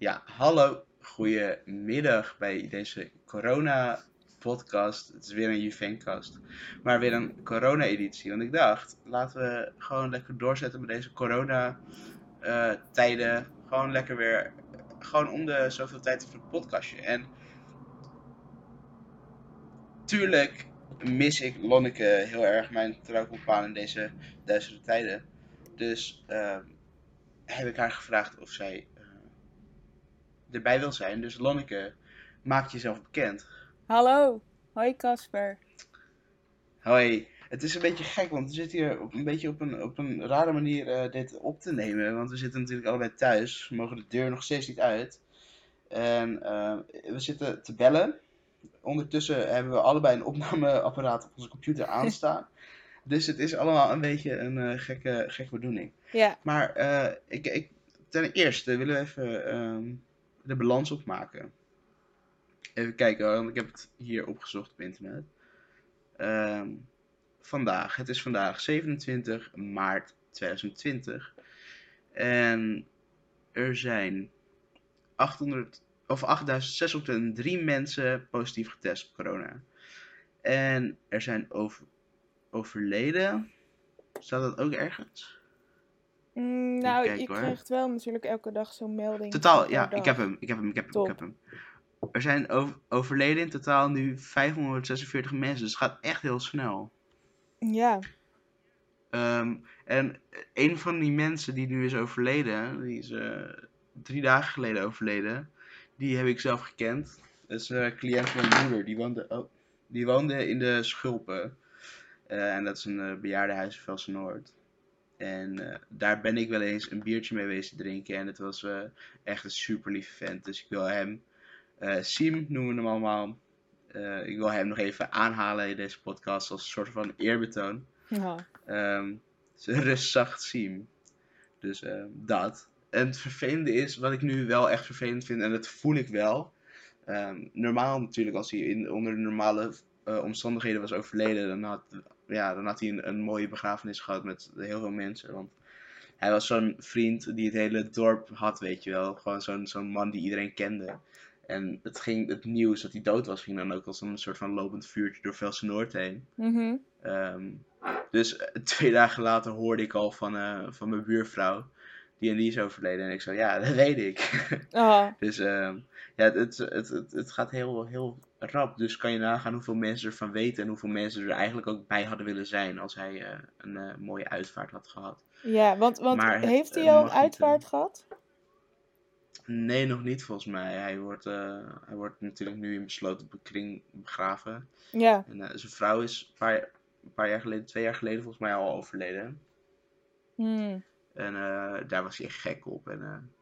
Ja, hallo, goedemiddag bij deze corona-podcast. Het is weer een Juvencast, maar weer een corona-editie. Want ik dacht, laten we gewoon lekker doorzetten met deze corona-tijden. gewoon lekker weer, gewoon om de zoveel tijd voor het podcastje. En tuurlijk mis ik Lonneke heel erg, mijn trouwcompaan in deze duistere tijden. Dus ehm, heb ik haar gevraagd of zij eh, erbij wil zijn. Dus Lonneke, maak jezelf bekend. Hallo, hoi Casper. Hoi, het is een beetje gek, want we zitten hier op, een beetje op een, op een rare manier eh, dit op te nemen. Want we zitten natuurlijk allebei thuis, we mogen de deur nog steeds niet uit. En eh, we zitten te bellen. Ondertussen hebben we allebei een opnameapparaat op onze computer aanstaan. dus het is allemaal een beetje een eh, gekke, gekke bedoeling. Ja, Maar ik, ik, ten eerste willen we even ehm, de balans opmaken. Even kijken, want ik heb het hier opgezocht op internet. Ehm, vandaag, het is vandaag 27 maart 2020. En er zijn 800, of 8603 mensen positief getest op corona. En er zijn over, overleden. Staat dat ook ergens? Mm, nou, kijken, je hoor. krijgt wel natuurlijk elke dag zo'n melding. Totaal, ja, dag. ik heb hem, ik heb hem, ik heb hem, Top. ik heb hem. Er zijn over- overleden in totaal nu 546 mensen, dus het gaat echt heel snel. Ja, Ehm, en een van die mensen die nu is overleden, die is eh, drie dagen geleden overleden, die heb ik zelf gekend. Dat is een cliënt van mijn moeder, die woonde, oh, die woonde in de Schulpen. Eh, en dat is een eh, bejaardenhuis in Velsen-Noord. En eh, daar ben ik wel eens een biertje mee wezen drinken. En het was eh, echt een super lieve vent. Dus ik wil hem, eh Siem noemen we hem allemaal. Ik wil hem nog even aanhalen in deze podcast als een soort van eerbetoon. ja. Rust zacht Siem. Dus ehm, dat. En het vervelende is, wat ik nu wel echt vervelend vind, en dat voel ik wel. ehm, normaal natuurlijk, als hij in, onder de normale eh, omstandigheden was overleden, dan had, ja, dan had hij een, een mooie begrafenis gehad met heel veel mensen. Want hij was zo'n vriend die het hele dorp had, weet je wel. Gewoon zo'n zo'n man die iedereen kende. En het, ging, het nieuws dat hij dood was, ging dan ook als een soort van lopend vuurtje door Velsen Noord heen. Mhm. Ehm, dus eh, twee dagen later hoorde ik al van, eh, van mijn buurvrouw. Die en die is overleden. En ik zei, ja, dat weet ik. Oh, dus ehm, ja, het, het, het, het, het gaat heel, heel rap. Dus kan je nagaan hoeveel mensen ervan weten. En hoeveel mensen er eigenlijk ook bij hadden willen zijn. Als hij eh, een eh, mooie uitvaart had gehad. ja, want, want Maar het, heeft hij eh, al een niet, uitvaart gehad? Nee, nog niet volgens mij. Hij wordt, hij wordt natuurlijk nu in besloten kring begraven. Ja, En zijn vrouw is een paar, een paar jaar geleden, twee jaar geleden volgens mij al overleden. Hmm. En daar was hij echt gek op. En,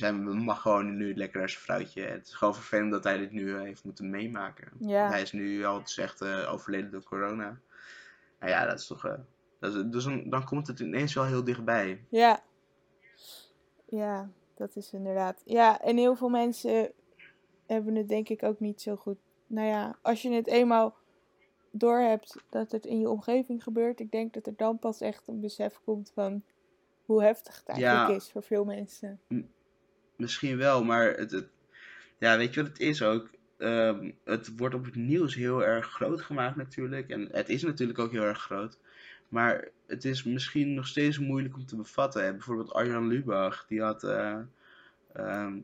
dus hij mag gewoon nu lekker naar zijn vrouwtje. En het is gewoon vervelend dat hij dit nu eh, heeft moeten meemaken. Ja. Want hij is nu al gezegd eh overleden door corona. Nou ja, dat is toch... eh, dat is, dus dan, dan komt het ineens wel heel dichtbij. ja. Ja, dat is inderdaad. Ja, en heel veel mensen hebben het denk ik ook niet zo goed. Nou ja, als je het eenmaal doorhebt dat het in je omgeving gebeurt, ik denk dat er dan pas echt een besef komt van hoe heftig het eigenlijk Ja. is voor veel mensen. Misschien wel, maar het, het- ja, weet je wat het is ook? Ehm, het wordt op het nieuws heel erg groot gemaakt natuurlijk. En het is natuurlijk ook heel erg groot. Maar het is misschien nog steeds moeilijk om te bevatten. hè. Bijvoorbeeld Arjan Lubach, die had... eh, ehm,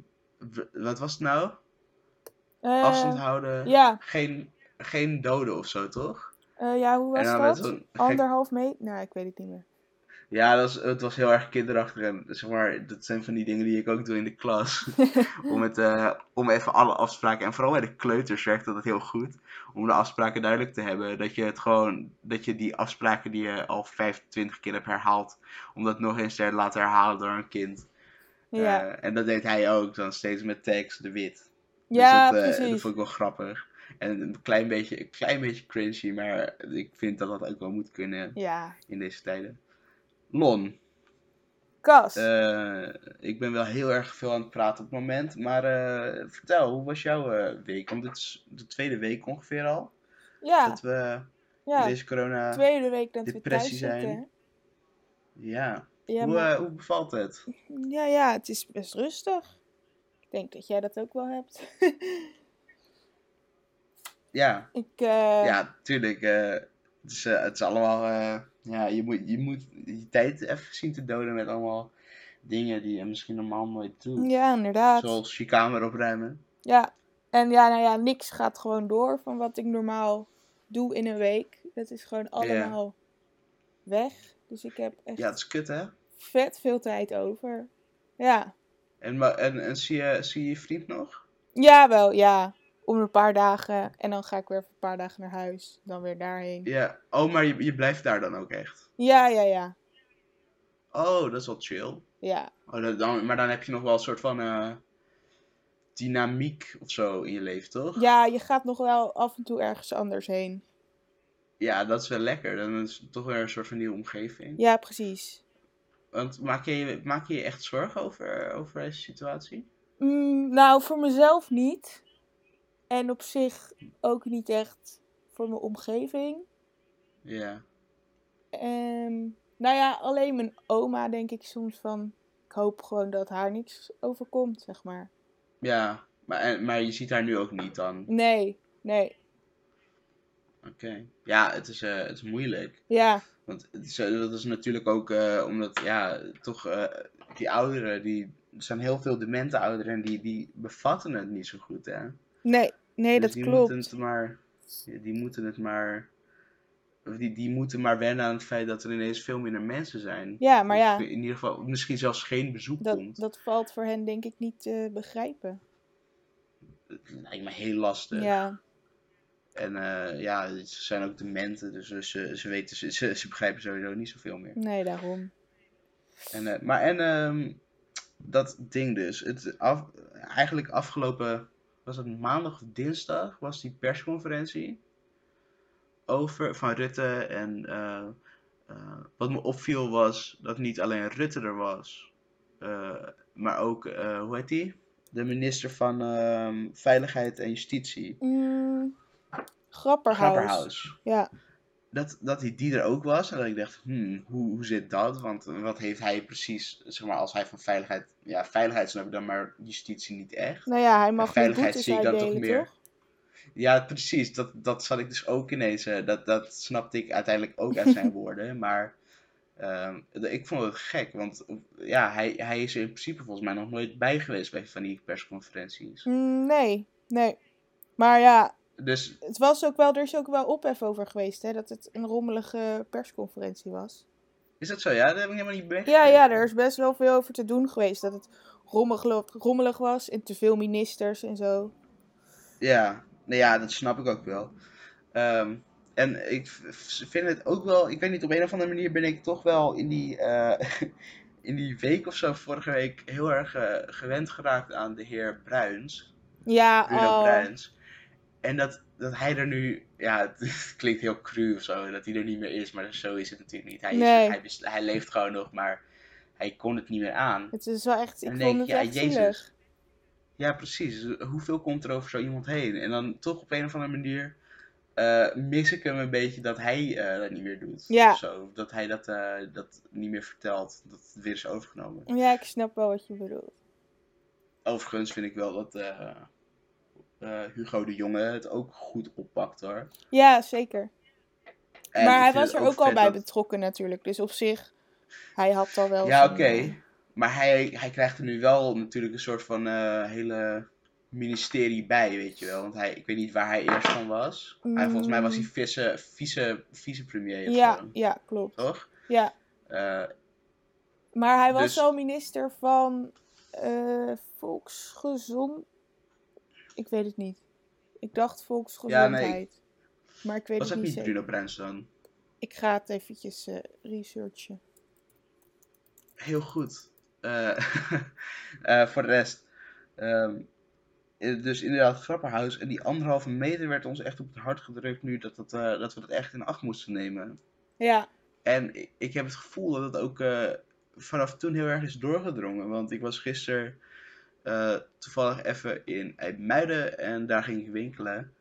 wat was het nou? Eh, Afstand houden, ja, geen, geen doden of zo, toch? eh, ja, hoe was dat? Anderhalf meter? Nou, ik weet het niet meer. Ja, dat was, het was heel erg kinderachtig. En zeg maar, dat zijn van die dingen die ik ook doe in de klas. om, het, eh, om even alle afspraken, en vooral bij de kleuters werkt dat heel goed. Om de afspraken duidelijk te hebben. Dat je het gewoon, dat je die afspraken die je al 25 keer hebt herhaald. Om dat nog eens te laten herhalen door een kind. Ja, Eh, en dat deed hij ook, dan steeds met tekst de wit. ja dus dat, dat precies. vond ik wel grappig. En een klein beetje, een klein beetje cringy, maar ik vind dat dat ook wel moet kunnen Ja, in deze tijden. Lon, Kas. eh, ik ben wel heel erg veel aan het praten op het moment. Maar eh, vertel, hoe was jouw eh, week? Want dit is de tweede week ongeveer al. ja, Dat we ja. deze corona. Tweede week dat depressie zitten. zijn. hè? Ja. Ja, hoe, maar- hoe bevalt het? ja, ja, het is best rustig. Ik denk dat jij dat ook wel hebt. Ja, ik, ja, tuurlijk. het, is, het is allemaal... ja, je moet, je moet je tijd even zien te doden met allemaal dingen die je misschien normaal nooit doet. ja, inderdaad. Zoals je kamer opruimen. Ja, en ja, nou ja, niks gaat gewoon door van wat ik normaal doe in een week. Dat is gewoon allemaal weg. Dus ik heb echt Ja, het is kut, hè? vet veel tijd over. Ja. En, en, en zie, je, zie je je vriend nog? Ja, wel, ja. Om een paar dagen. En dan ga ik weer een paar dagen naar huis. Dan weer daarheen. Ja. Oh, maar je, je blijft daar dan ook echt? Ja, ja, ja. Oh, dat is wel chill. Ja, Oh, dan, maar dan heb je nog wel een soort van eh, dynamiek of zo in je leven, toch? ja, je gaat nog wel af en toe ergens anders heen. Ja, dat is wel lekker. Dan is het toch weer een soort van nieuwe omgeving. Ja, precies. Want maak je, je- maak je je echt zorgen over, over deze situatie? Mm, nou, voor mezelf niet. En op zich ook niet echt voor mijn omgeving. Ja. Ehm, nou ja, alleen mijn oma denk ik soms van... Ik hoop gewoon dat haar niks overkomt, zeg maar. Ja, maar, en, maar je ziet haar nu ook niet dan. Nee, nee. Oké. Ja, het is, eh, het is moeilijk. Ja, Want het is, eh, dat is natuurlijk ook eh, omdat, ja, toch die ouderen, die, er zijn heel veel demente ouderen en die, die bevatten het niet zo goed, hè. nee, nee, Dus dat die klopt. Moeten het maar, die moeten het maar, of die, die moeten maar wennen aan het feit dat er ineens veel minder mensen zijn. Ja, maar Of ja, in ieder geval misschien zelfs geen bezoek dat, komt. dat valt voor hen denk ik niet te begrijpen. Het lijkt me heel lastig. Ja, En eh, ja, ze zijn ook dementen, dus ze, ze, weten, ze, ze, ze begrijpen sowieso niet zoveel meer. nee, daarom. En, eh, maar en ehm, dat ding dus. Het af, eigenlijk afgelopen, was het maandag of dinsdag, was die persconferentie. Over, van Rutte. En eh, eh, wat me opviel was dat niet alleen Rutte er was. eh, maar ook, hoe heet die? De minister van ehm, Veiligheid en Justitie. Mm, Grapperhaus. Grapperhaus. Ja, dat, dat hij die er ook was. En dat ik dacht, hmm, hoe, hoe zit dat? Want wat heeft hij precies, zeg maar, als hij van veiligheid... Ja, veiligheid snap ik dan, maar justitie niet echt. nou ja, hij mag veiligheid zie ik dan toch meer. toch? Ja, precies. Dat, dat zat ik dus ook ineens... eh, dat, dat snapte ik uiteindelijk ook uit zijn woorden. Maar ehm, ik vond het gek. Want ja, hij, hij is er in principe volgens mij nog nooit bij geweest bij van die persconferenties. Mm, nee, nee. Maar ja, Dus het was ook wel, er is ook wel ophef over geweest, hè, dat het een rommelige persconferentie was. is dat zo? Ja, dat heb ik helemaal niet Ja, meegekregen. ja, er is best wel veel over te doen geweest. Dat het rommelig, rommelig was en te veel ministers en zo. Ja, nou ja, dat snap ik ook wel. Ehm, en ik vind het ook wel, ik weet niet, op een of andere manier ben ik toch wel in die, eh, in die week of zo, vorige week, heel erg eh, gewend geraakt aan de heer Bruins. Ja, Bruno oh, Bruins. En dat, dat hij er nu, ja, het klinkt heel cru of zo, dat hij er niet meer is, maar zo is het natuurlijk niet. Hij, is, Nee. hij, bes- hij leeft gewoon nog, maar hij kon het niet meer aan. het is wel echt, ik vond denk het ja, echt Jezus. zielig. Ja, precies. Hoeveel komt er over zo iemand heen? En dan toch op een of andere manier eh, mis ik hem een beetje dat hij eh, dat niet meer doet. Ja. Of Zo. Dat hij dat, eh, dat niet meer vertelt. Dat het weer is overgenomen. Ja, ik snap wel wat je bedoelt. Overigens vind ik wel dat eh, Hugo de Jonge het ook goed oppakt hoor. Ja, zeker. En maar hij was er ook al bij dat- betrokken natuurlijk. Dus op zich, hij had al wel Ja, oké. eh, Maar hij, hij krijgt er nu wel natuurlijk een soort van eh, hele ministerie bij, weet je wel. Want hij, ik weet niet waar hij eerst van was. Hij, volgens mij was hij Mm. vice, vice, vicepremier of Ja, zo. ja, klopt. Toch? Ja, maar hij was Dus- al minister van eh volksgezond... Ik weet het niet. Ik dacht volksgezondheid. Maar ik weet was het dat niet niet zeker. Bruno Bruins dan? Ik ga het eventjes eh, researchen. Heel goed. Eh, eh, voor de rest. ehm, eh, dus inderdaad, Grapperhaus. En die anderhalve meter werd ons echt op het hart gedrukt nu dat, dat, dat we dat echt in acht moesten nemen. Ja, En ik, ik heb het gevoel dat het ook vanaf toen heel erg is doorgedrongen. Want ik was gisteren eh, toevallig even in IJmuiden en daar ging ik winkelen.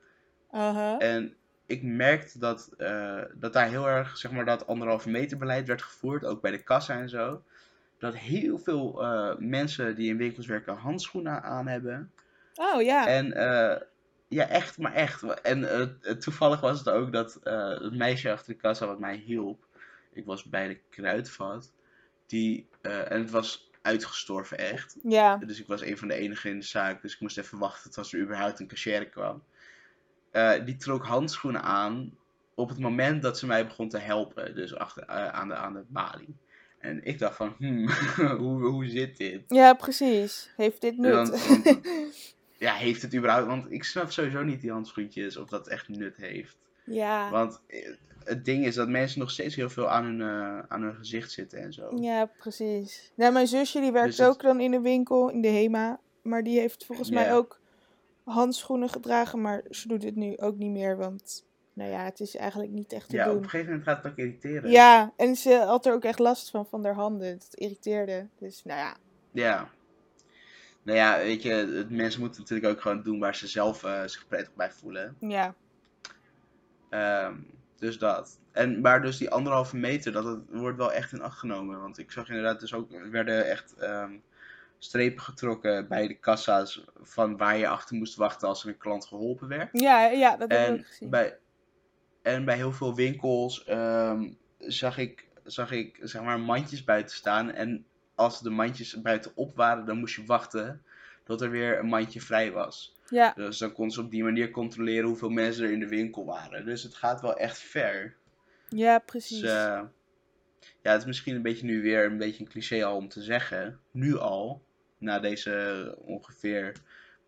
En ik merkte dat, eh, dat daar heel erg, zeg maar, dat anderhalve meter beleid werd gevoerd, ook bij de kassa en zo. dat heel veel eh, mensen die in winkels werken handschoenen aan hebben. Oh ja. En ja, echt, maar echt. En toevallig was het ook dat het meisje achter de kassa wat mij hielp. Ik was bij de kruidvat. Die, en het was uitgestorven echt. Ja. Dus ik was een van de enigen in de zaak. Dus ik moest even wachten tot er überhaupt een cashier kwam. Eh, die trok handschoenen aan op het moment dat ze mij begon te helpen. Dus achter, eh, aan, de, aan de balie. En ik dacht van, hmm, hoe, hoe zit dit? Ja, precies. Heeft dit nut? Want- want- Ja, heeft het überhaupt... Want ik snap sowieso niet die handschoentjes of dat echt nut heeft. ja. Want het ding is dat mensen nog steeds heel veel aan hun, eh, aan hun gezicht zitten en zo. Ja, precies. Nou, mijn zusje die werkt Dus ook dan in de winkel, in de HEMA. Maar die heeft volgens mij Ja. ook handschoenen gedragen. Maar ze doet het nu ook niet meer, want nou ja, het is eigenlijk niet echt te Ja, op doen. een gegeven moment gaat het ook irriteren. Ja, en ze had er ook echt last van, van haar handen. Het irriteerde. Dus nou ja, Ja. Nou ja, weet je, het- mensen moeten natuurlijk ook gewoon doen waar ze zelf eh, zich prettig bij voelen. ja. Ehm, dus dat. En, maar dus die anderhalve meter, dat het, wordt wel echt in acht genomen. Want ik zag inderdaad dus ook, er werden echt ehm, strepen getrokken bij de kassa's van waar je achter moest wachten als er een klant geholpen werd. Ja, ja, dat heb ik gezien. bij, en bij heel veel winkels ehm, zag, ik, zag ik zeg maar mandjes buiten staan. En als de mandjes buiten op waren, dan moest je wachten tot er weer een mandje vrij was. Ja, Dus dan kon ze op die manier controleren hoeveel mensen er in de winkel waren. Dus het gaat wel echt ver. ja, Dus, precies. eh, ja, het is misschien een beetje nu weer een beetje een cliché al om te zeggen. Nu al, na deze ongeveer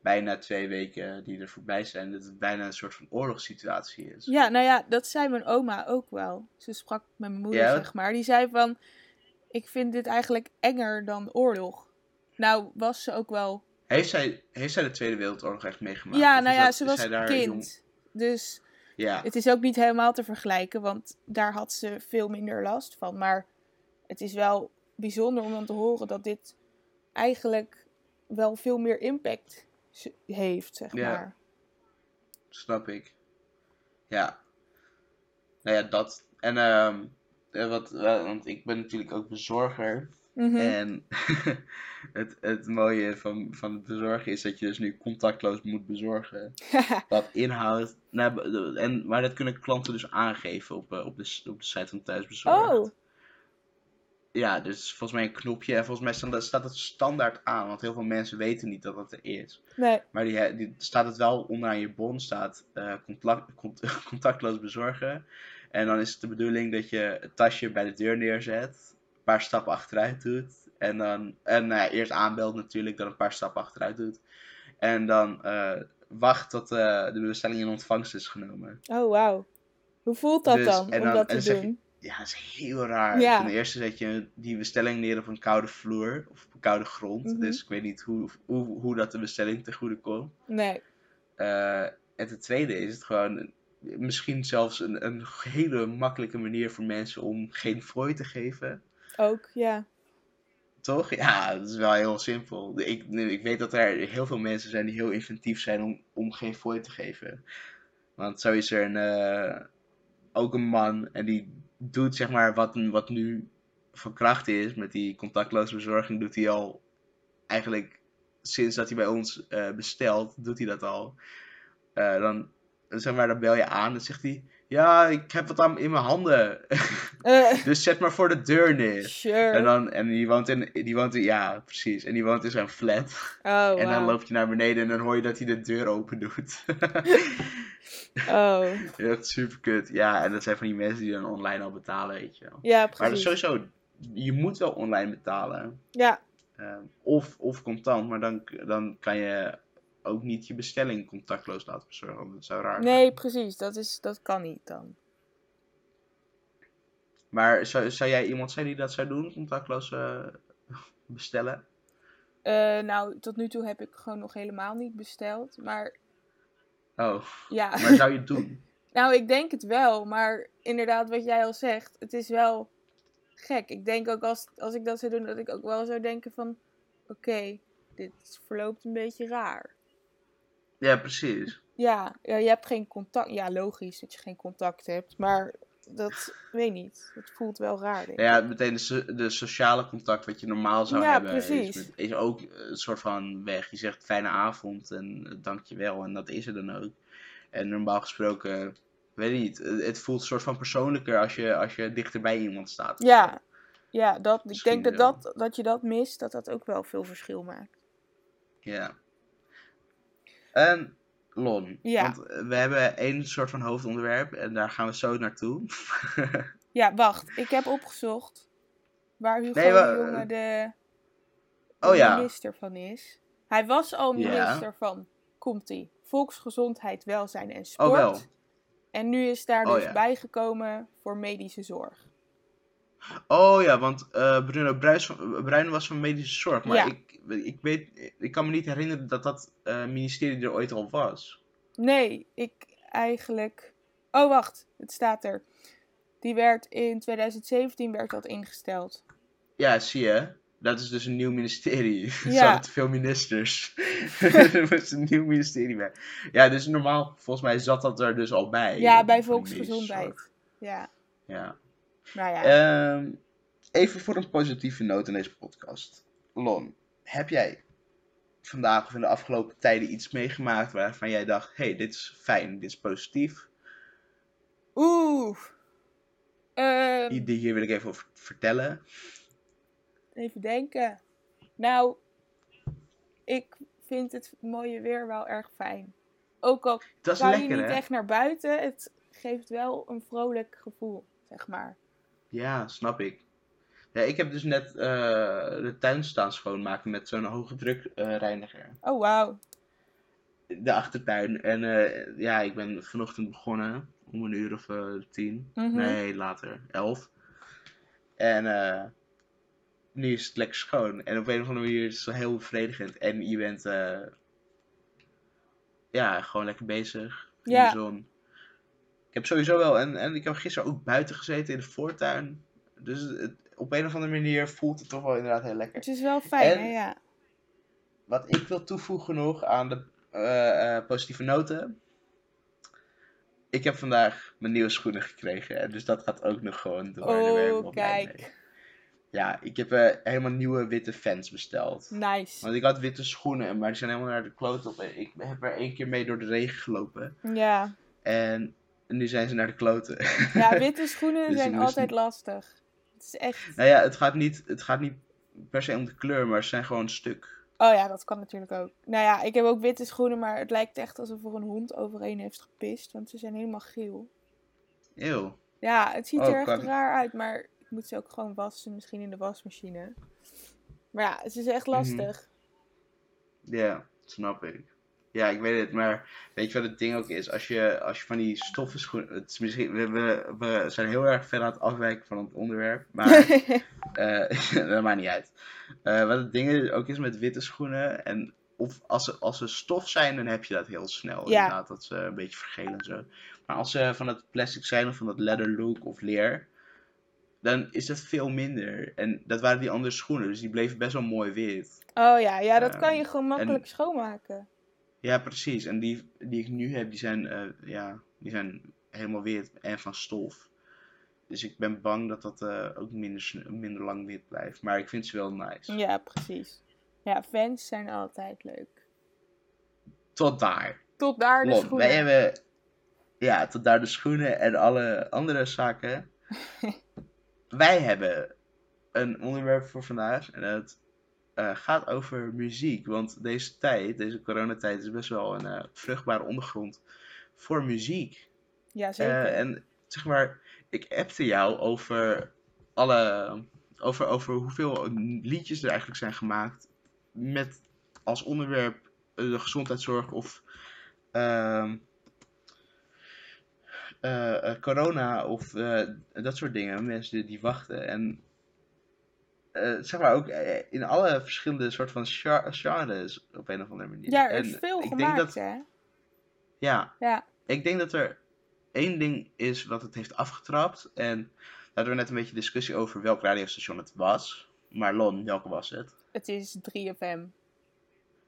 bijna twee weken die er voorbij zijn, dat het bijna een soort van oorlogssituatie is. Ja, nou ja, dat zei mijn oma ook wel. Ze sprak met mijn moeder, Ja? zeg maar. Die zei van, ik vind dit eigenlijk enger dan oorlog. Nou, was ze ook wel... Heeft zij, heeft zij de Tweede Wereldoorlog echt meegemaakt? ja, nou ja, dat- ze was kind. jong- Dus Ja, het is ook niet helemaal te vergelijken, want daar had ze veel minder last van. Maar het is wel bijzonder om dan te horen dat dit eigenlijk wel veel meer impact heeft, zeg Ja. maar. snap ik. Ja. Nou ja, dat. En ehm, eh, wat, eh, want ik ben natuurlijk ook bezorger. Mhm. En het, het mooie van, van het bezorgen is dat je dus nu contactloos moet bezorgen. Dat inhoudt. Nou, en, maar dat kunnen klanten dus aangeven op, eh, op, de, op de site van Thuisbezorgd. oh, Ja, dus volgens mij een knopje. En volgens mij staat, het standaard aan. Want heel veel mensen weten niet dat dat er is. nee. Maar die, he- die staat het wel onderaan je bon. Staat eh, contact, cont- contactloos bezorgen. En dan is het de bedoeling dat je het tasje bij de deur neerzet. Paar stappen achteruit doet. En dan en, nou ja, eerst aanbelt natuurlijk. Dan een paar stappen achteruit doet. En dan eh, wacht tot eh, de bestelling in ontvangst is genomen. Oh, wauw. Hoe voelt dat Dus, dan, en om dan- dat en te je- doen? Ja, dat is heel raar. Ja. Ten eerste zet je die bestelling neer op een koude vloer. Of op een koude grond. Mhm. Dus ik weet niet hoe, hoe, hoe dat de bestelling te goede komt. Nee. Eh, en ten tweede is het gewoon misschien zelfs een, een hele makkelijke manier voor mensen om geen fooi te geven. Ook, ja. Toch? Ja, dat is wel heel simpel. Ik, ik weet dat er heel veel mensen zijn die heel inventief zijn om, om geen fooi te geven. Want zo is er een, eh, ook een man en die doet zeg maar wat, wat nu van kracht is met die contactloze bezorging, doet hij al eigenlijk sinds dat hij bij ons eh, bestelt, doet hij dat al. Eh, dan, zeg maar, dan bel je aan en zegt hij, ja, ik heb wat aan, in mijn handen, Eh, dus zet maar voor de deur neer. sure. En, dan, en die woont in, die woont in, ja, precies. En die woont in zijn flat. oh, en dan loop je naar beneden en dan hoor je dat hij de deur open doet. Oh, dat is super kut. Ja, en dat zijn van die mensen die dan online al betalen, weet je wel. ja, Maar dat is precies. sowieso, je moet wel online betalen. Ja, Ehm, of, of contant, maar dan, dan kan je ook niet je bestelling contactloos laten bezorgen. Dat zou raar zijn. nee, precies. Dat, is, dat kan niet dan. Maar zou, zou jij iemand zijn die dat zou doen, contactloos eh, bestellen? Eh, nou, tot nu toe heb ik gewoon nog helemaal niet besteld. Maar Oh, ja, maar zou je het doen? nou, ik denk het wel. Maar inderdaad, wat jij al zegt, het is wel gek. Ik denk ook als, als ik dat zou doen, dat ik ook wel zou denken van... Oké, dit verloopt een beetje raar. Ja, precies. Ja, ja, je hebt geen contact. Ja, logisch dat je geen contact hebt. Maar dat weet niet. Het voelt wel raar. Denk ik. Ja, meteen de, so- de sociale contact wat je normaal zou Ja, hebben, is, precies. is ook een soort van weg. Je zegt fijne avond en eh, dankjewel en dat is er dan ook. En normaal gesproken, weet ik niet, het voelt een soort van persoonlijker als je, als je dichter bij iemand staat. Ja, ja dat, ik denk dat, wel. dat, dat je dat mist, dat dat ook wel veel verschil maakt. Ja. En Lon, Ja. want we hebben één soort van hoofdonderwerp en daar gaan we zo naartoe. Ja, wacht. Ik heb opgezocht waar Hugo Nee, de Jonge de, de oh ja. minister van is. Hij was al Ja. minister van, komt-ie, volksgezondheid, welzijn en Oh sport. wel. En nu is daar Oh dus ja. bijgekomen voor medische zorg. Oh ja, want eh, Bruno Bruis van, Bruin was van medische zorg. Maar Ja. ik, ik, weet, ik kan me niet herinneren dat dat eh, ministerie er ooit al was. Nee, ik eigenlijk. Oh, wacht, het staat er. Die werd in 2017 werd dat ingesteld. Ja, zie je. Dat is dus een nieuw ministerie. Ze Ja. hadden te veel ministers. er was een nieuw ministerie bij. Ja, dus normaal, volgens mij zat dat er dus al bij. Ja, bij volksgezondheid. Ja, Ja. Nou ja. Ehm, even voor een positieve noot in deze podcast. Lon, heb jij vandaag of in de afgelopen tijden iets meegemaakt waarvan jij dacht: hé, hey, dit is fijn, dit is positief? Oeh. Die hier wil ik even over vertellen. even denken. Nou, ik vind het mooie weer wel erg fijn. Ook al Dat je niet hè? echt naar buiten, het geeft wel een vrolijk gevoel, zeg maar. Ja, snap ik. Ja, ik heb dus net eh, de tuin staan schoonmaken met zo'n hoge druk reiniger. Oh, wauw. De achtertuin. En eh, ja, ik ben vanochtend begonnen om een uur of eh, tien. Mhm. Nee, later. Elf. En nu is het lekker schoon. En op een of andere manier is het zo heel bevredigend. En je bent ja, gewoon lekker bezig in Ja. de zon. Ik heb sowieso wel, en, en ik heb gisteren ook buiten gezeten in de voortuin. Dus het, op een of andere manier voelt het toch wel inderdaad heel lekker. Het is wel fijn, En- hè? Ja. Wat ik wil toevoegen nog aan de eh, eh, positieve noten. Ik heb vandaag mijn nieuwe schoenen gekregen. En dus dat gaat ook nog gewoon door. Oh, mee. kijk. Ja, ik heb eh, helemaal nieuwe witte fans besteld. Nice. Want ik had witte schoenen, maar die zijn helemaal naar de kloot op. Ik heb er één keer mee door de regen gelopen. Ja. En nu zijn ze naar de kloten. Ja, witte schoenen Dus zijn altijd niet- lastig. Het is echt... nou ja, het gaat, niet, het gaat niet per se om de kleur, maar ze zijn gewoon stuk. Oh ja, dat kan natuurlijk ook. Nou ja, ik heb ook witte schoenen, maar het lijkt echt alsof er een hond overheen heeft gepist. Want ze zijn helemaal geel. Eeuw. Ja, het ziet Oh, er echt kan- raar uit, maar ik moet ze ook gewoon wassen, misschien in de wasmachine. Maar ja, het is echt Mhm. lastig. Ja, snap ik. Ja, ik weet het, maar weet je wat het ding ook is? Als je, als je van die stoffen schoenen. Het is misschien, we, we, we zijn heel erg ver aan het afwijken van het onderwerp, maar eh, dat maakt niet uit. Eh, wat het ding ook is met witte schoenen, en of als ze, als ze stof zijn, dan heb je dat heel snel. Ja. Inderdaad, dat ze een beetje vergelen en zo. Maar als ze van het plastic zijn of van dat leather look of leer, dan is dat veel minder. En dat waren die andere schoenen, dus die bleven best wel mooi wit. oh ja, ja, dat kan Ehm, je gewoon makkelijk schoonmaken. Ja, precies. En die, die ik nu heb, die zijn, eh, ja, die zijn helemaal wit en van stof. Dus ik ben bang dat dat eh, ook minder, minder lang wit blijft. Maar ik vind ze wel nice. Ja, precies. Ja, fans zijn altijd leuk. Tot daar. Tot daar de schoenen. wij hebben... Ja, tot daar de schoenen en alle andere zaken. wij hebben een onderwerp voor vandaag. En dat eh, gaat over muziek. Want deze tijd, deze coronatijd, is best wel een eh, vruchtbare ondergrond voor muziek. Ja, zeker. Eh, en zeg maar, ik appte jou over alle. Over, over hoeveel liedjes er eigenlijk zijn gemaakt. Met als onderwerp de gezondheidszorg of. ehm, eh, eh, corona of dat soort dingen. Mensen die wachten. En. Eh, zeg maar ook eh, in alle verschillende soort van genres op een of andere manier. ja, er is En veel ik gemaakt, denk dat, hè? ja, Ja. ik denk dat er één ding is wat het heeft afgetrapt. En daar hadden we net een beetje discussie over welk radiostation het was. Maar Lon, welke was het? Het is 3FM.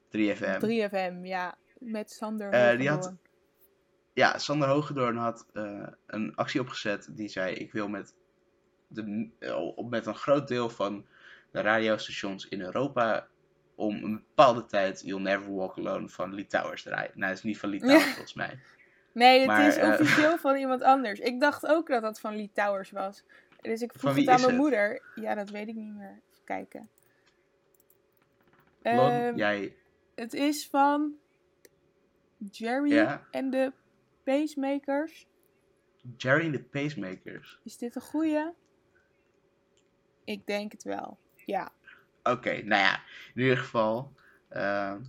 3FM. 3FM, ja. Met Sander Eh, die had- ja, Sander Hogedoorn had een actie opgezet die zei: Ik wil met, de, met een groot deel van de radiostations in Europa om een bepaalde tijd You'll Never Walk Alone van Lee Towers draaien. Nou, dat is niet van Lee Towers volgens mij. Nee, het Maar, is eh, officieel van iemand anders. Ik dacht ook dat dat van Lee Towers was. Dus ik vroeg het aan mijn het? moeder. Ja, dat weet ik niet meer. Even kijken. Lon, Ehm, jij. Het is van Jerry Ja? en de Pacemakers. Jerry and the Pacemakers. Is dit een goeie? Ik denk het wel. Ja. Oké, nou ja, in ieder geval. ehm,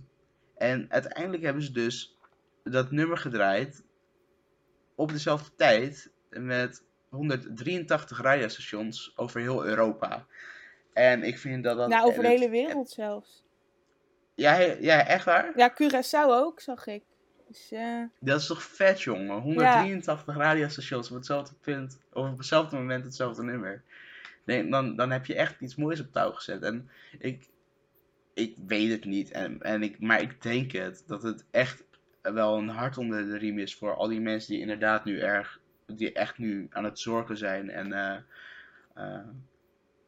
en uiteindelijk hebben ze dus dat nummer gedraaid op dezelfde tijd met 183 radiostations over heel Europa. En ik vind dat dat... nou, over de hele wereld zelfs. Ja, ja, echt waar? Ja, Curaçao ook, zag ik. Dus, eh, Dat is toch vet, jongen? 183 radiostations op hetzelfde punt, of op hetzelfde moment hetzelfde nummer. Nee, dan, dan heb je echt iets moois op touw gezet. En ik, ik weet het niet, en, en ik, maar ik denk het, dat het echt wel een hart onder de riem is voor al die mensen die inderdaad nu erg, die echt nu aan het zorgen zijn. En eh, eh,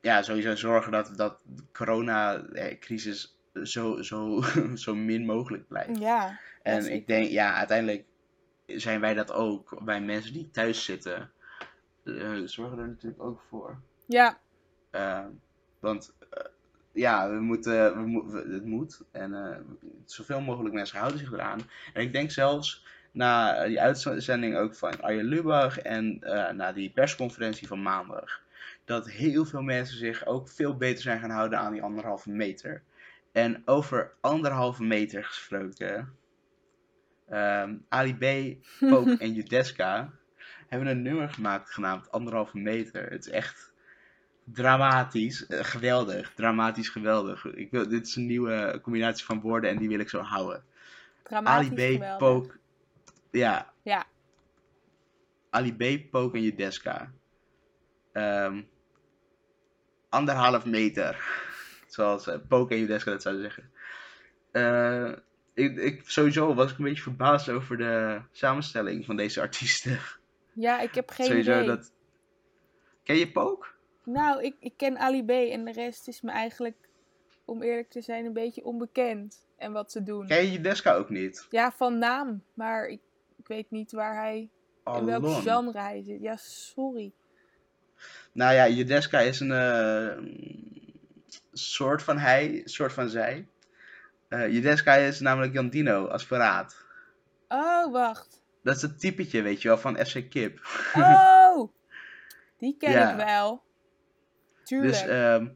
ja, sowieso zorgen dat, dat de coronacrisis zo, zo, zo min mogelijk blijft. ja. En ik denk, ja, uiteindelijk zijn wij dat ook bij mensen die thuis zitten. eh, zorgen er natuurlijk ook voor. Ja, Eh, want eh, ja, we moeten, we mo- we- het moet. En eh, zoveel mogelijk mensen houden zich eraan. En ik denk zelfs na die uitzending ook van Arjen Lubach en eh, na die persconferentie van maandag. Dat heel veel mensen zich ook veel beter zijn gaan houden aan die anderhalve meter. En over anderhalve meter gesproken. ehm, Ali B, Pope en Judeska hebben een nummer gemaakt genaamd Anderhalve Meter. Het is echt dramatisch, eh, geweldig, dramatisch geweldig. Ik wil, dit is een nieuwe combinatie van woorden en die wil ik zo houden. dramatisch Ali B. Poke, ja. Ja. Ali B, Poke en Judeska. Ehm, anderhalf meter. Zoals eh, Poke en Judeska dat zouden zeggen. Eh, ik, ik, sowieso was ik een beetje verbaasd over de samenstelling van deze artiesten. Ja, ik heb geen sowieso idee. dat... Ken je Poke? Nou, ik, ik ken Ali B en de rest is me eigenlijk, om eerlijk te zijn, een beetje onbekend. En wat ze doen. Ken je Judeska ook niet? Ja, van naam. Maar ik, ik weet niet waar hij, in welk genre hij zit. Ja, sorry. Nou ja, Judeska is een eh, soort van hij, soort van zij. Eh Judeska is namelijk Jandino als paraat. Oh, wacht. Dat is het typetje, weet je wel, van FC Kip. Oh! Die ken Ja. ik wel. Tuurlijk. Dus ehm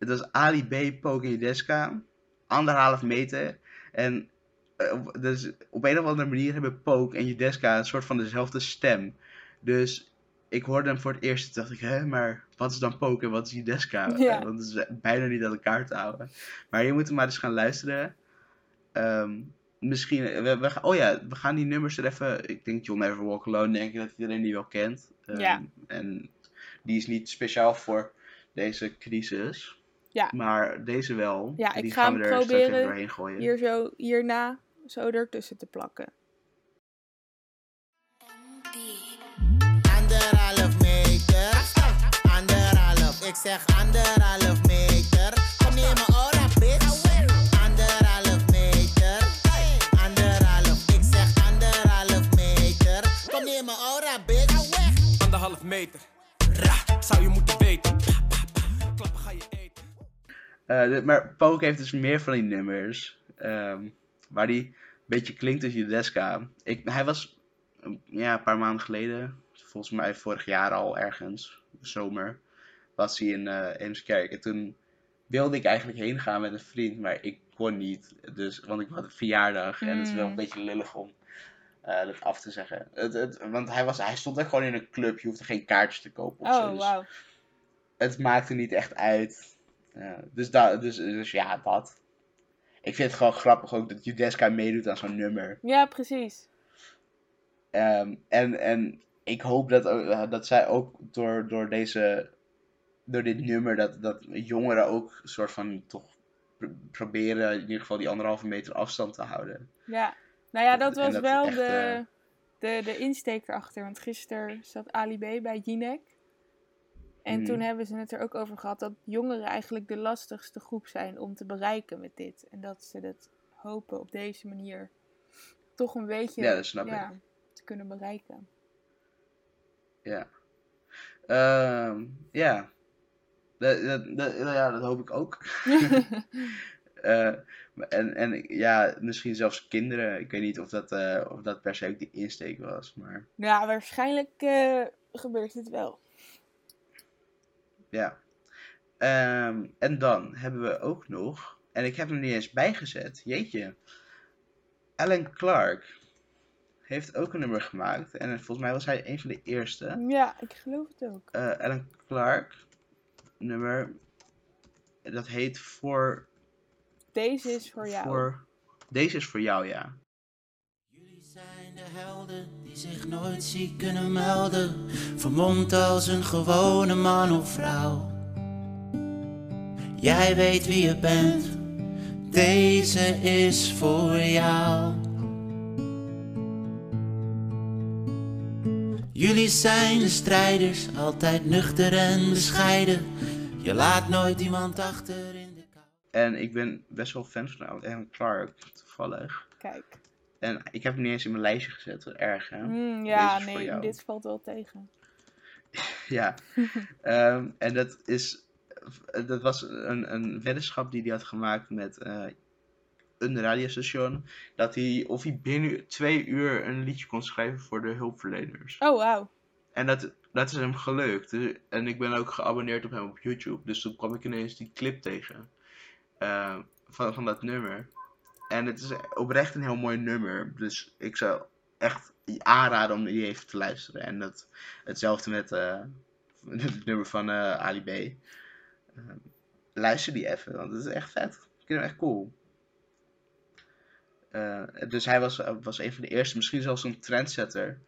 het was Ali B, Judeska. Anderhalf meter. En eh, dus op een of andere manier hebben Poke en Judeska een soort van dezelfde stem. Dus ik hoorde hem voor het eerst en dacht ik, hè, maar wat is dan Poke en wat is Judeska? Ja. Eh, Want het is bijna niet aan elkaar te houden. Maar je moet er maar eens gaan luisteren. Ehm, misschien, we, oh ja, we gaan die nummers er even, ik denk You'll Never Walk Alone, denk ik dat iedereen die wel kent. Ehm, Ja. En die is niet speciaal voor deze crisis. Ja. Maar deze wel. Ja, ik die ga gaan hem we er straks proberen doorheen gooien. Hier zo, hierna zo ertussen te plakken. Anderhalf meter, anderhalf, ik zeg anderhalf meter. Kom neem me ora, bitch. Anderhalf meter, anderhalf, ik zeg anderhalf meter. Kom neem me ora, bitch. Anderhalf meter. Ra, zou je moeten weten. Eh, maar Poke heeft dus meer van die nummers. ehm, waar die een beetje klinkt als Judeska. Ik, hij was um, ja, een paar maanden geleden, volgens mij vorig jaar al ergens, zomer, was hij in Eemskerk. En toen wilde ik eigenlijk heen gaan met een vriend, maar ik kon niet. Dus, want ik had een verjaardag en het is wel een Mm. beetje lullig om eh, dat af te zeggen. Het, het, want hij, was, hij stond echt gewoon in een club, je hoefde geen kaartjes te kopen of zo. Oh, Dus wauw. het maakte niet echt uit. Ja, dus, dus, dus ja, dat. Ik vind het gewoon grappig ook dat Judeska meedoet aan zo'n nummer. Ja, precies. Ehm, en, en ik hoop dat, eh, dat zij ook door, door deze door dit nummer dat, dat jongeren ook een soort van toch pr- proberen in ieder geval die anderhalve meter afstand te houden. Ja. Nou ja, dat was dat wel echt, de, eh, de, de insteek erachter. Want gisteren zat Ali B bij Jinek. En Mhm. toen hebben ze het er ook over gehad dat jongeren eigenlijk de lastigste groep zijn om te bereiken met dit. En dat ze het hopen op deze manier toch een beetje Ja, dat snap ja, te kunnen bereiken. Ja. Ehm, ja. Dat, dat, dat- ja, dat hoop ik ook. Eh, en, en ja, misschien zelfs kinderen. Ik weet niet of dat, eh, of dat per se ook die insteek was. Maar ja, waarschijnlijk eh, gebeurt het wel. Ja. Ehm, en dan hebben we ook nog. En ik heb hem niet eens bijgezet. Jeetje. Alan Clark heeft ook een nummer gemaakt. En volgens mij was hij een van de eerste. Ja, ik geloof het ook. eh Alan Clark nummer. Dat heet voor, Deze is voor jou. voor. Deze is voor jou, ja. Helden die zich nooit ziek kunnen melden. Vermomd als een gewone man of vrouw. Jij weet wie je bent, deze is voor jou. Jullie zijn de strijders, altijd nuchter en bescheiden. Je laat nooit iemand achter in de kou. En ik ben best wel fan van Alan Clark, toevallig. Kijk. En ik heb hem niet eens in mijn lijstje gezet, wat erg hè. Mm, ja, nee, dit valt wel tegen. Ja. Ehm, en dat is. Dat was een, een weddenschap die hij had gemaakt met eh, een radiostation. Dat hij, of hij binnen twee uur een liedje kon schrijven voor de hulpverleners. Oh, wauw. En dat, dat is hem gelukt. Dus- en ik ben ook geabonneerd op hem op YouTube. Dus toen kwam ik ineens die clip tegen. eh, van, van dat nummer. En het is oprecht een heel mooi nummer. Dus ik zou echt aanraden om die even te luisteren. En dat, hetzelfde met eh, het nummer van eh, Ali B. Eh, luister die even, want het is echt vet. Ik vind hem echt cool. Eh, dus hij was, was een van de eerste, misschien zelfs een trendsetter.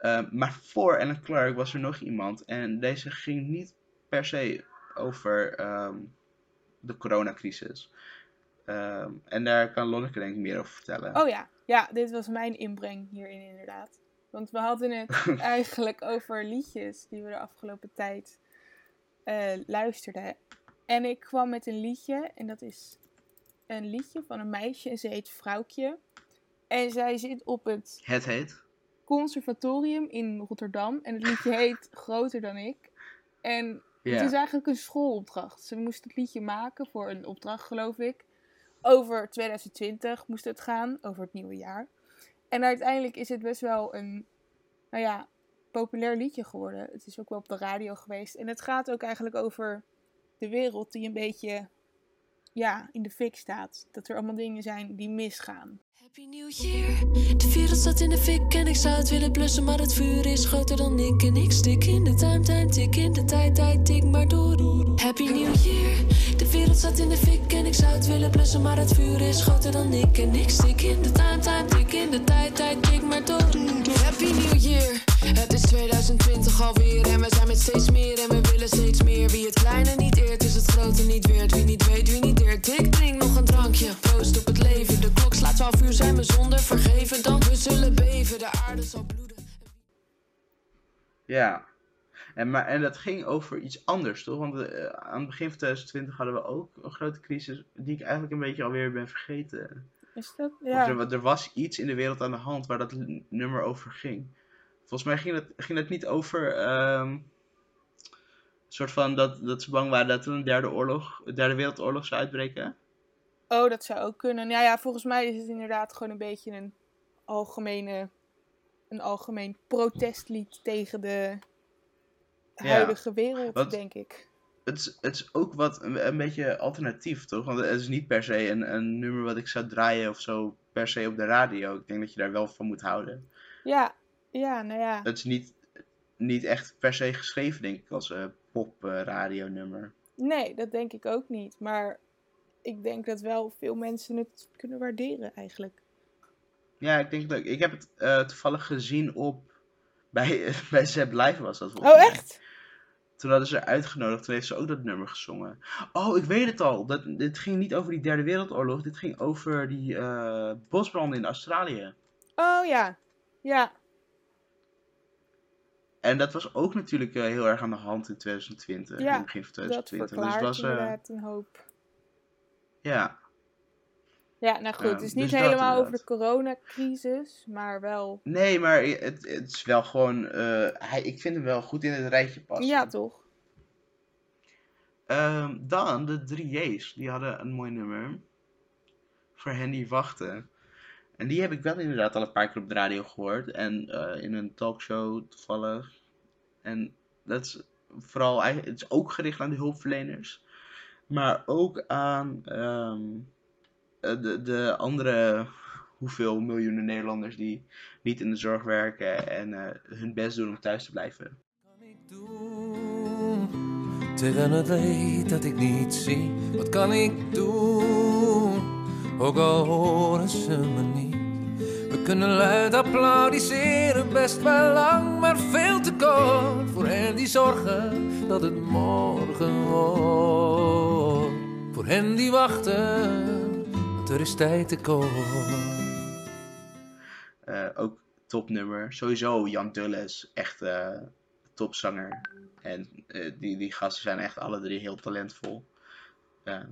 Uh, maar voor Alan Clark was er nog iemand. En deze ging niet per se over ehm, de coronacrisis. Ehm, en daar kan Lonneke denk ik meer over vertellen. Oh ja. Ja, dit was mijn inbreng hierin inderdaad. Want we hadden het eigenlijk over liedjes die we de afgelopen tijd eh, luisterden. En ik kwam met een liedje. En dat is een liedje van een meisje. En ze heet Vrouwtje. En zij zit op het Het heet. conservatorium in Rotterdam. En het liedje heet Groter dan ik. En het is eigenlijk een schoolopdracht. Ze moest het liedje maken voor een opdracht, geloof ik. Over 2020 moest het gaan, over het nieuwe jaar. En uiteindelijk is het best wel een, nou ja, populair liedje geworden. Het is ook wel op de radio geweest. En het gaat ook eigenlijk over de wereld die een beetje, ja, in de fik staat. Dat er allemaal dingen zijn die misgaan. Happy New Year. De wereld staat in de fik en ik zou het willen blussen, maar het vuur is groter dan ik. En ik stik in de time, time, tik in de tijd, tijd, tik maar door. Happy New Year. De wereld staat in de fik en ik zou het willen blussen, maar het vuur is groter dan ik. En ik stik in de time, time, tik in de tijd, tijd, tik maar door. Happy New Year. Het is 2020 alweer en we zijn met steeds meer en we willen steeds meer. Wie het kleine niet eert, is het grote niet weert. Wie niet weet, wie niet deert. Ik drink nog een drankje. Proost op het leven. De klok slaat 12 uur, zijn we zonder vergeven. Dan we zullen beven, de aarde zal bloeden. Ja. En, maar, en dat ging over iets anders, toch? Want eh, aan het begin van 2020 hadden we ook een grote crisis, die ik eigenlijk een beetje alweer ben vergeten. Is dat? Ja. Er, er was iets in de wereld aan de hand waar dat nummer over ging. Volgens mij ging het, ging het niet over. ehm, een soort van dat, dat ze bang waren dat er een derde, oorlog, een derde wereldoorlog zou uitbreken. Oh, dat zou ook kunnen. Ja, ja, volgens mij is het inderdaad gewoon een beetje een algemene, een algemeen protestlied tegen de Ja, huidige wereld, denk ik. Het is, het is ook wat een, een beetje alternatief, toch? Want het is niet per se een, een nummer wat ik zou draaien of zo per se op de radio. Ik denk dat je daar wel van moet houden. Ja, ja, nou ja. Het is niet, niet echt per se geschreven, denk ik, als een pop eh, radionummer. Nee, dat denk ik ook niet. Maar ik denk dat wel veel mensen het kunnen waarderen eigenlijk. Ja, ik denk dat ik heb het eh, toevallig gezien op bij, bij Zeb Live was dat volgens Oh, mij. echt? Toen hadden ze haar uitgenodigd, toen heeft ze ook dat nummer gezongen. Oh, ik weet het al. Dat, dit ging niet over die derde wereldoorlog, dit ging over die eh, bosbranden in Australië. Oh ja, ja. En dat was ook natuurlijk eh, heel erg aan de hand in 2020, in Ja, het begin van Dat 2020. Dus verklaart het was, eh, inderdaad een hoop. ja, Ja, nou goed, het is niet dus dat helemaal over de coronacrisis, maar wel... nee, maar het, het is wel gewoon, eh, hij, ik vind hem wel goed in het rijtje passen. Ja, toch? Ehm, dan de 3J's, die hadden een mooi nummer. Voor Hendy Wachten. En die heb ik wel inderdaad al een paar keer op de radio gehoord. En eh, in een talkshow toevallig. En dat is vooral, het is ook gericht aan de hulpverleners. Maar ook aan ehm, eh, de, de andere hoeveel miljoenen Nederlanders die niet in de zorg werken en eh, hun best doen om thuis te blijven. tegen het leed dat ik niet zie? Wat kan ik doen? Ook al horen ze me niet. We kunnen luid applaudisseren, best wel lang, maar veel te kort. Voor hen die zorgen dat het morgen wordt. Voor hen die wachten, want er is tijd te kort. Eh, ook topnummer. Sowieso Jan Dulles, echt eh, topzanger. En eh, die, die gasten zijn echt alle drie heel talentvol. Ehm,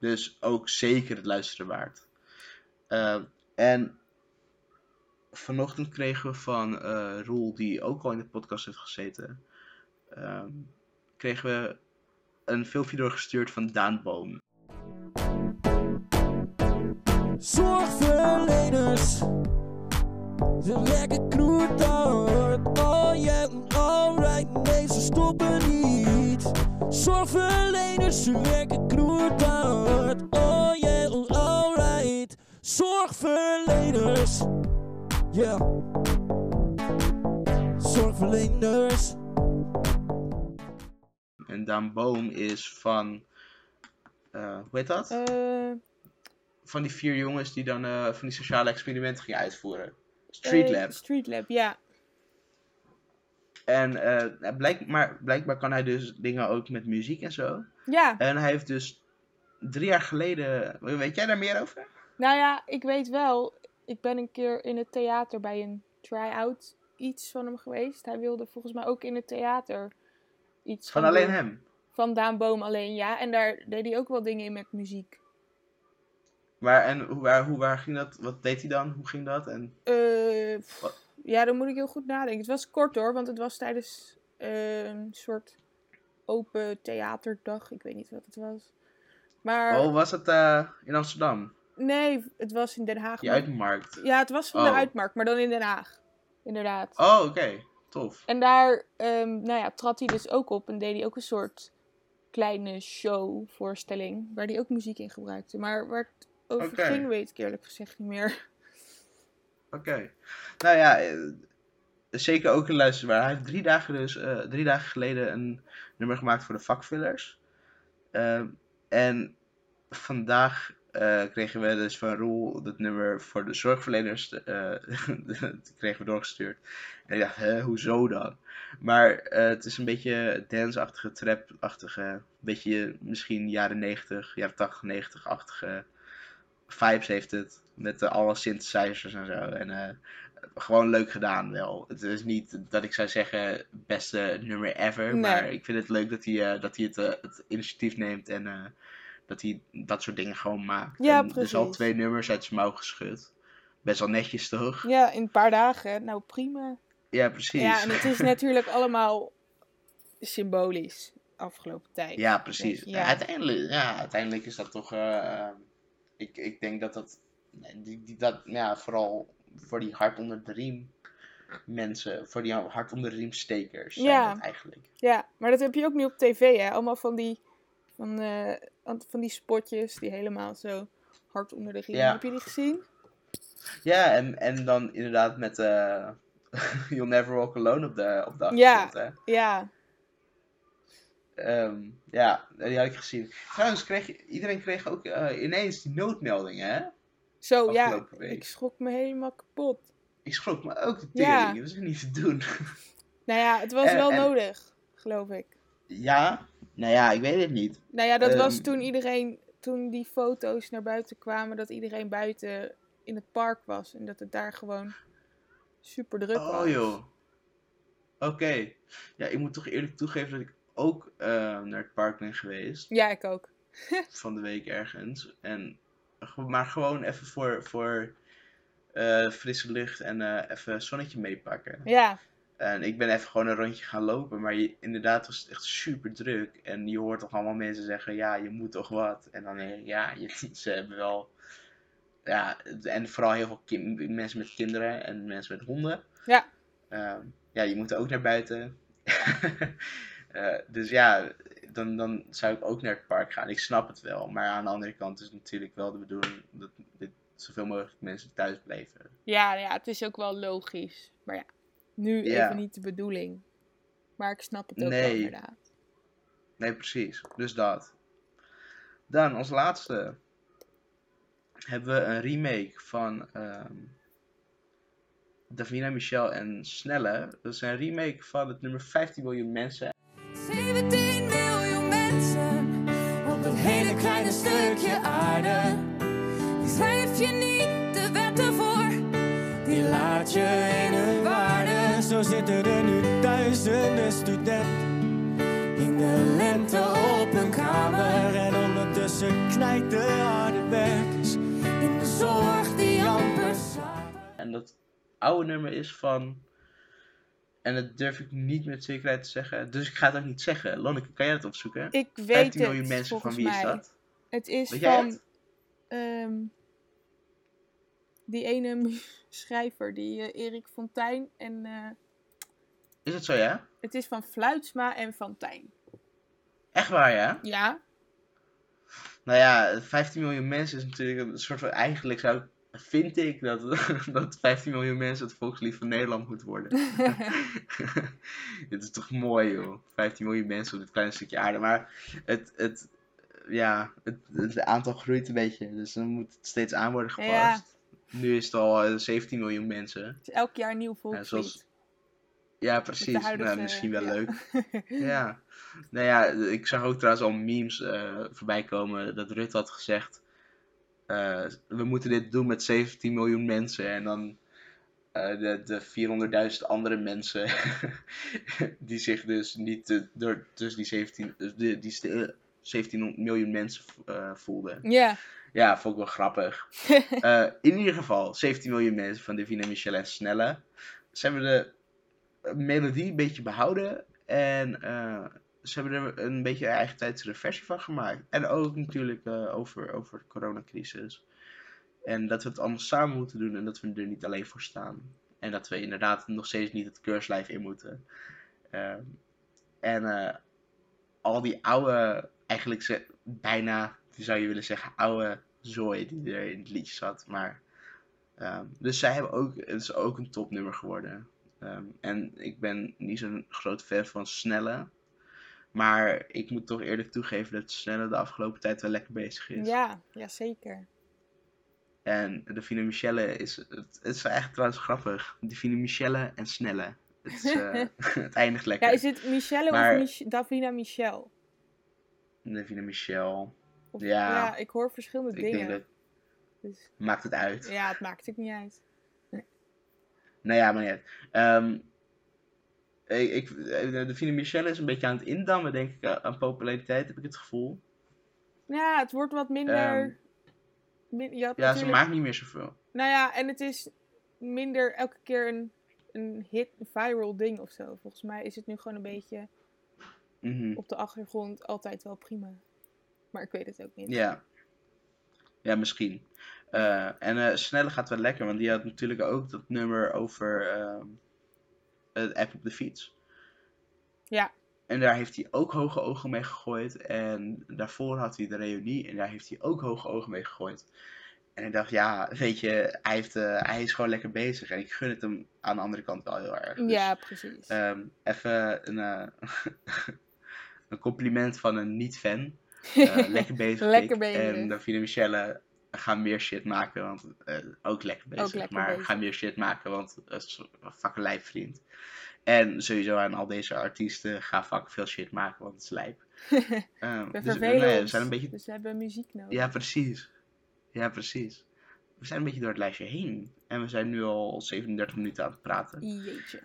dus ook zeker het luisteren waard. Ehm, en vanochtend kregen we van eh Roel, die ook al in de podcast heeft gezeten, ehm, kregen we een filmpje doorgestuurd van Daan Boom. Zorgverleners, ze werken knoerhard. Oh yeah, alright, nee, ze stoppen niet. Zorgverleners, ze werken knoerhard. Oh yeah, alright. Zorgverleners, yeah. Zorgverleners. En Daan Boom is van, eh, hoe heet dat? Eh, van die vier jongens die dan eh, van die sociale experimenten gingen uitvoeren. Street Lab. Street Lab, ja. En eh, blijk, maar blijkbaar kan hij dus dingen ook met muziek en zo. Ja, En hij heeft dus drie jaar geleden. Weet jij daar meer over? nou ja, ik weet wel, ik ben een keer in het theater bij een try-out iets van hem geweest. Hij wilde volgens mij ook in het theater iets Van gaan alleen hem. Van Daan Boom alleen, ja. En daar deed hij ook wel dingen in met muziek. Maar en hoe, waar, hoe, waar ging dat? Wat deed hij dan? Hoe ging dat? En, Eh, Wat? Ja, dan moet ik heel goed nadenken. Het was kort hoor, want het was tijdens eh, een soort open theaterdag. Ik weet niet wat het was. Maar oh, was het eh, in Amsterdam? nee, het was in Den Haag. Die uitmarkt. Ja, het was van de Oh. uitmarkt, maar dan in Den Haag. Inderdaad. Oh, oké. Tof. En daar ehm, nou ja, trad hij dus ook op en deed hij ook een soort kleine showvoorstelling. Waar hij ook muziek in gebruikte. Maar waar het over ging, weet ik eerlijk gezegd niet meer. Oké. Nou ja, eh, zeker ook een luisteraar. Hij heeft drie dagen, dus, eh, drie dagen geleden een nummer gemaakt voor de vakvullers. Ehm, en vandaag eh, kregen we dus van Roel het nummer voor de zorgverleners. dat kregen we doorgestuurd. En ik dacht, hoezo dan? Maar het is een beetje dance-achtige, trap-achtige, beetje misschien jaren 90, jaren 80, 90-achtige vibes heeft het. Met alle synthesizers en zo. En eh, gewoon leuk gedaan wel. Het is niet dat ik zou zeggen beste nummer ever. Nee. Maar ik vind het leuk dat hij, eh, dat hij het, eh, het initiatief neemt. En dat hij dat soort dingen gewoon maakt. Ja, en Dus al precies. twee nummers uit zijn mouw geschud. Best wel netjes toch? Ja, in een paar dagen. Nou, prima. Ja, precies. Ja, en het is natuurlijk allemaal symbolisch afgelopen tijd. Ja, precies. Ja. Uiteindelijk, ja, uiteindelijk is dat toch. ik, ik denk dat dat. Die, die, dat ja, vooral voor die hart onder de riem mensen. Voor die hart onder de riem stekers. Ja. eigenlijk. Ja, maar dat heb je ook nu op tv, hè? Allemaal van die, van, eh, van die spotjes die helemaal zo hard onder de riem. Ja. Heb je die gezien? Ja, en, en dan inderdaad met. eh You'll Never Walk Alone op de, op de Ja. achtergrond. Hè? Ja. Ehm, ja, die had ik gezien. Trouwens, kreeg, iedereen kreeg ook eh, ineens die noodmeldingen, hè? Zo, ja. Week. Ik schrok me helemaal kapot. Ik schrok me ook de Ja. tering. Dat is niet te doen. Nou ja, het was En- wel en- nodig, geloof ik. ja, nou ja, ik weet het niet. Nou ja, dat was Ehm. toen iedereen, toen die foto's naar buiten kwamen, dat iedereen buiten in het park was. En dat het daar gewoon super druk was. Oh joh. Oké. Ja, ik moet toch eerlijk toegeven dat ik ook eh, naar het park ben geweest. Ja, ik ook. Van de week ergens. En, maar gewoon even voor, voor eh, frisse lucht en eh, even zonnetje meepakken. Ja, En ik ben even gewoon een rondje gaan lopen. Maar je, inderdaad was het echt super druk. En je hoort toch allemaal mensen zeggen, ja, je moet toch wat. En dan denk ik, ja, je, ze hebben wel... Ja, en vooral heel veel mensen met kinderen en mensen met honden. Ja. Ehm, ja, je moet ook naar buiten. Eh, dus ja, dan, dan zou ik ook naar het park gaan. Ik snap het wel. Maar aan de andere kant is het natuurlijk wel de bedoeling dat dit zoveel mogelijk mensen thuis blijven. ja, ja, het is ook wel logisch. Maar ja, nu Ja. even niet de bedoeling. Maar ik snap het ook wel inderdaad. Nee, precies. Dus dat. Dan als laatste hebben we een remake van ehm Davina Michel en Snelle. Dat is een remake van het nummer 15 miljoen mensen. Kleine stukje aarde. Die schrijf je niet de wetten voor. Die laat je in hun waarde. Zo zitten er nu duizenden studenten. In de lente op een kamer. En ondertussen knijpt de harde werkers. In de zorg die amper samen. En dat oude nummer is van. En dat durf ik niet met zekerheid te zeggen. Dus ik ga het ook niet zeggen. Lonneke, kan jij dat opzoeken? Ik weet 15 het, miljoen mensen, volgens van wie is dat? Het is Weet van ehm, die ene schrijver, die eh, Erik Fontijn. En eh, Is het zo, ja? het is van Fluitsma en Fontijn. Echt waar, ja? Ja, Nou ja, 15 miljoen mensen is natuurlijk een soort van. Eigenlijk zou. Vind ik dat, dat 15 miljoen mensen het volkslied van Nederland moet worden. dit is toch mooi, joh. 15 miljoen mensen op dit kleine stukje aarde. Maar het, het, ja, het, het aantal groeit een beetje. Dus dan moet het steeds aan worden gepast. Ja. Nu is het al eh, 17 miljoen mensen. het is elk jaar een nieuw volkslied. zoals- Ja, precies. huidige- nou, misschien wel ja. leuk. Ja. Nou ja, ik zag ook trouwens al memes eh voorbij komen dat Rutte had gezegd. eh, we moeten dit doen met 17 miljoen mensen. En dan eh, de, de 400.000 andere mensen die zich dus niet eh, door tussen die 17, dus die, die eh, 17 miljoen mensen eh, voelden. Ja, Ja, vond ik wel grappig. Eh, in ieder geval, 17 miljoen mensen van Davina Michel en Snelle. Ze hebben de melodie een beetje behouden. En eh, ze hebben er een beetje een eigen tijdse versie van gemaakt. En ook natuurlijk over, over de coronacrisis. En dat we het allemaal samen moeten doen en dat we er niet alleen voor staan. En dat we inderdaad nog steeds niet het keurslijf in moeten. Ehm, en al die oude, eigenlijk ze, bijna, zou je willen zeggen, oude zooi die er in het liedje zat. Maar, ehm, dus zij hebben ook, het is ook een topnummer geworden. Ehm, en ik ben niet zo'n groot fan van Snelle. Maar ik moet toch eerlijk toegeven dat Snelle de afgelopen tijd wel lekker bezig is. ja, ja, zeker. En Davina Michelle is, het, het is eigenlijk trouwens grappig. Davina Michelle en Snelle. Het, is, eh, het eindigt lekker. Ja, is het Michelle Maar- of Mich Davina Michel? Davina Michelle. Of, Ja. ik hoor verschillende Ik dingen. denk dat, Dus, maakt het uit. ja, het maakt het niet uit. Nou ja, maar net. Ehm ik, ik, eh, Davina is een beetje aan het indammen, denk ik, aan populariteit, heb ik het gevoel. Ja, het wordt wat minder... Ehm, min- Ja, ze maakt niet meer zoveel. Nou ja, en het is minder elke keer een, een hit, een viral ding of zo. Volgens mij is het nu gewoon een beetje Mhm. op de achtergrond altijd wel prima. Maar ik weet het ook niet. Ja. Ja, misschien. Eh, en eh Snelle gaat wel lekker, want die had natuurlijk ook dat nummer over ehm, het app op de fiets. Ja. En daar heeft hij ook hoge ogen mee gegooid. En daarvoor had hij de reunie en daar heeft hij ook hoge ogen mee gegooid. En ik dacht, ja, weet je, hij, heeft, eh, hij is gewoon lekker bezig. En ik gun het hem aan de andere kant wel heel erg. Dus, Ja, precies. ehm, even een, een compliment van een niet-fan. Eh, lekker bezig. Lekker bezig. En Davide Michelle gaan meer shit maken, want eh, ook lekker bezig. lekker maar bezig. gaan meer shit maken, want dat is een fucking lijp vriend. En sowieso aan al deze artiesten gaan fucking veel shit maken, want het is lijp. Ehm, we dus, nee, we zijn een beetje... dus we hebben muziek nodig. Ja, precies. Ja, precies. We zijn een beetje door het lijstje heen. En we zijn nu al 37 minuten aan het praten. Jeetje.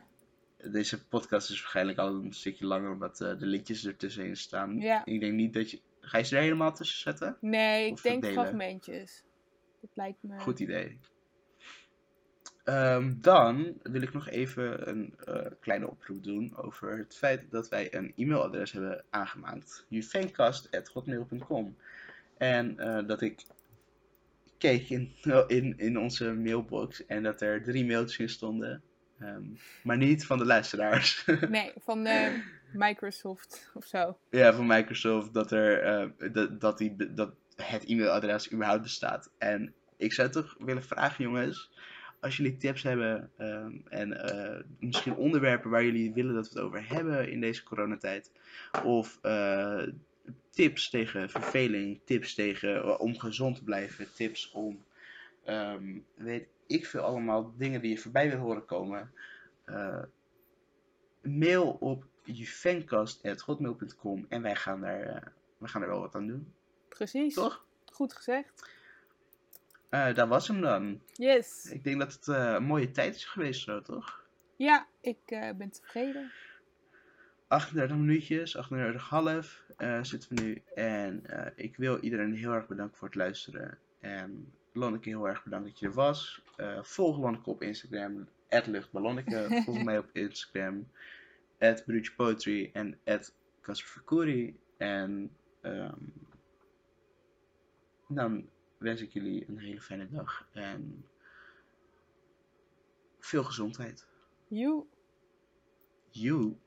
Deze podcast is waarschijnlijk al een stukje langer omdat eh, de linkjes ertussenin staan. Ja. Ik denk niet dat je... Ga je ze er helemaal tussen zetten? Nee, ik denk fragmentjes. Dat lijkt me... Goed idee. Ehm, dan wil ik nog even een eh, kleine oproep doen over het feit dat wij een e-mailadres hebben aangemaakt. jufancast.hotmail.com En eh, dat ik keek in, in, in onze mailbox en dat er drie mailtjes in stonden. Ehm, maar niet van de luisteraars. Nee, van eh, Microsoft of zo. ja, van Microsoft dat, er, eh, dat, dat, die, dat het e-mailadres überhaupt bestaat. En ik zou toch willen vragen, jongens, als jullie tips hebben ehm, en eh, misschien onderwerpen waar jullie willen dat we het over hebben in deze coronatijd, of tips tegen verveling, tips tegen om gezond te blijven, tips om ehm, weet ik veel allemaal dingen die je voorbij wil horen komen. eh, mail op juvencast.hotmail.com en wij gaan, daar, eh, we gaan er wel wat aan doen. Precies. Toch? Goed gezegd. Eh dat was hem dan. Yes. Ik denk dat het een mooie tijd is geweest zo, toch? Ja, ik ben tevreden. 38 minuutjes, 38,5 eh zitten we nu. En ik wil iedereen heel erg bedanken voor het luisteren. En Lonneke, heel erg bedankt dat je er was. Eh, volg Lonneke op Instagram, luchtballonneke. volg mij op Instagram, Poetry en Casper. En ehm, dan wens ik jullie een hele fijne dag. En veel gezondheid. You. You.